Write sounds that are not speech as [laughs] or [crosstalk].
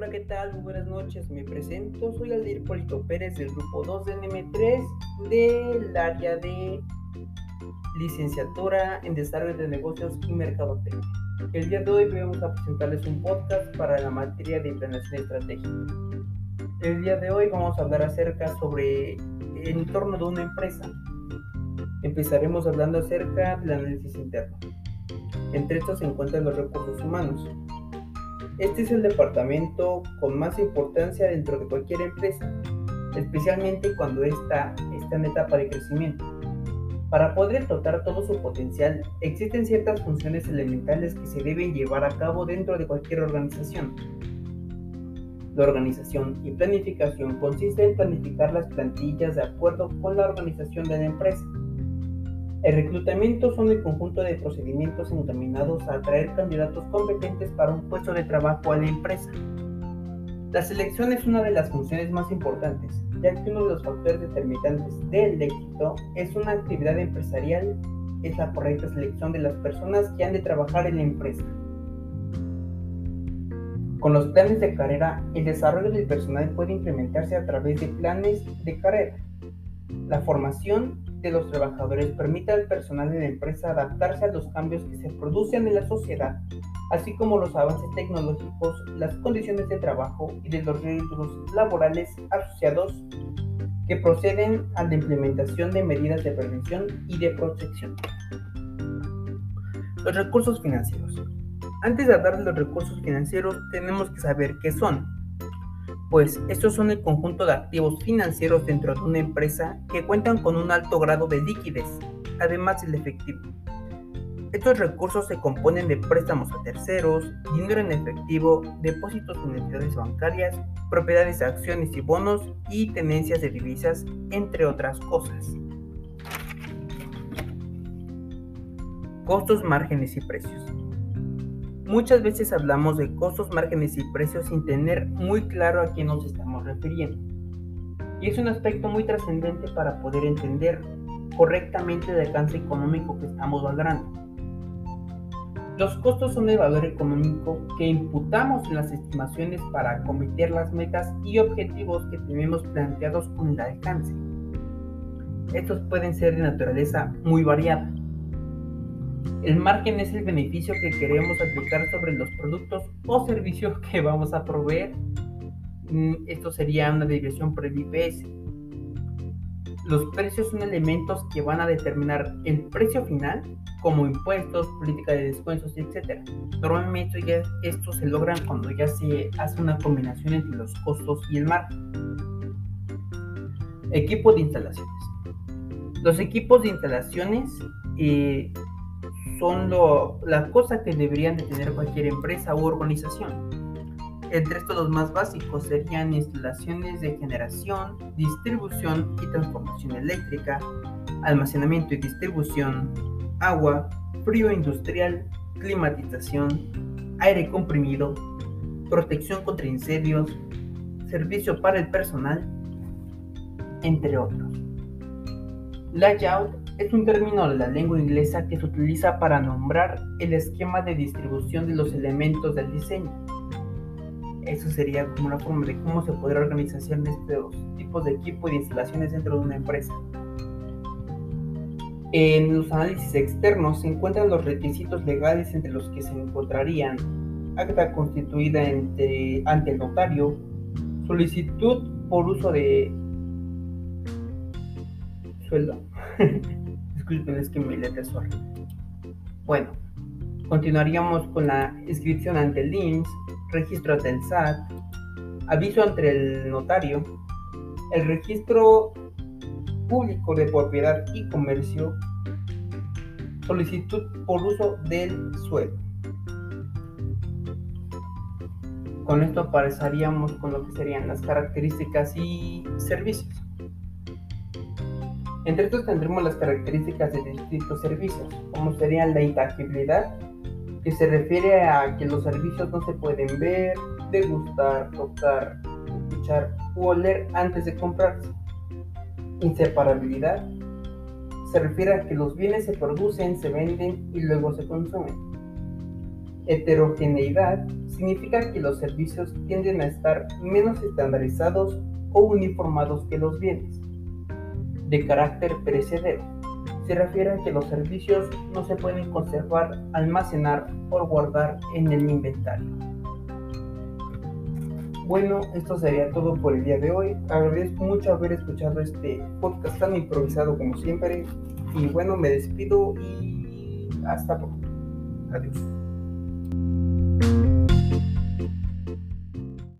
Hola, ¿qué tal? Muy buenas noches. Me presento, soy Aldir Polito Pérez del grupo 2 de NM3 del área de licenciatura en desarrollo de negocios y mercadotecnia. El día de hoy vamos a presentarles un podcast para la materia de planeación estratégica. El día de hoy vamos a hablar acerca sobre el entorno de una empresa. Empezaremos hablando acerca del análisis interno. Entre estos se encuentran los recursos humanos, este es el departamento con más importancia dentro de cualquier empresa, especialmente cuando está en etapa de crecimiento. Para poder explotar todo su potencial, existen ciertas funciones elementales que se deben llevar a cabo dentro de cualquier organización. La organización y planificación consiste en planificar las plantillas de acuerdo con la organización de la empresa el reclutamiento son el conjunto de procedimientos encaminados a atraer candidatos competentes para un puesto de trabajo a la empresa. La selección es una de las funciones más importantes, ya que uno de los factores determinantes del éxito es una actividad empresarial, es la correcta selección de las personas que han de trabajar en la empresa. Con los planes de carrera, el desarrollo del personal puede implementarse a través de planes de carrera. La formación de los trabajadores permite al personal de la empresa adaptarse a los cambios que se producen en la sociedad, así como los avances tecnológicos, las condiciones de trabajo y de los riesgos laborales asociados que proceden a la implementación de medidas de prevención y de protección. Los recursos financieros. Antes de hablar de los recursos financieros, tenemos que saber qué son pues estos son el conjunto de activos financieros dentro de una empresa que cuentan con un alto grado de liquidez, además del efectivo. Estos recursos se componen de préstamos a terceros, dinero en efectivo, depósitos en entidades bancarias, propiedades de acciones y bonos y tenencias de divisas, entre otras cosas. Costos, márgenes y precios. Muchas veces hablamos de costos, márgenes y precios sin tener muy claro a quién nos estamos refiriendo. Y es un aspecto muy trascendente para poder entender correctamente el alcance económico que estamos valorando. Los costos son el valor económico que imputamos en las estimaciones para acometer las metas y objetivos que tenemos planteados con el alcance. Estos pueden ser de naturaleza muy variada, el margen es el beneficio que queremos aplicar sobre los productos o servicios que vamos a proveer. Mm, esto sería una desviación por el IPS. Los precios son elementos que van a determinar el precio final, como impuestos, política de descuentos, etc. Normalmente ya esto se logran cuando ya se hace una combinación entre los costos y el margen. Equipo de instalaciones. Los equipos de instalaciones eh, son las cosas que deberían de tener cualquier empresa u organización. Entre estos los más básicos serían instalaciones de generación, distribución y transformación eléctrica, almacenamiento y distribución, agua, frío industrial, climatización, aire comprimido, protección contra incendios, servicio para el personal, entre otros. Layout es un término de la lengua inglesa que se utiliza para nombrar el esquema de distribución de los elementos del diseño. Eso sería como una forma de cómo se podrá organizar estos tipos de equipo y de instalaciones dentro de una empresa. En los análisis externos se encuentran los requisitos legales entre los que se encontrarían acta constituida ante el notario, solicitud por uso de sueldo, [laughs] Disculpen, es que me letra suave. Bueno, continuaríamos con la inscripción ante el IMSS, registro ante el SAT, aviso ante el notario, el registro público de propiedad y comercio, solicitud por uso del suelo. Con esto pasaríamos con lo que serían las características y servicios. Entre estos tendremos las características de distintos servicios, como serían la intangibilidad, que se refiere a que los servicios no se pueden ver, degustar, tocar, escuchar u oler antes de comprarse. Inseparabilidad se refiere a que los bienes se producen, se venden y luego se consumen. Heterogeneidad significa que los servicios tienden a estar menos estandarizados o uniformados que los bienes. De carácter perecedero se refiere a que los servicios no se pueden conservar, almacenar o guardar en el inventario. Bueno, esto sería todo por el día de hoy. Agradezco mucho haber escuchado este podcast tan improvisado como siempre. Y bueno, me despido y hasta pronto. Adiós.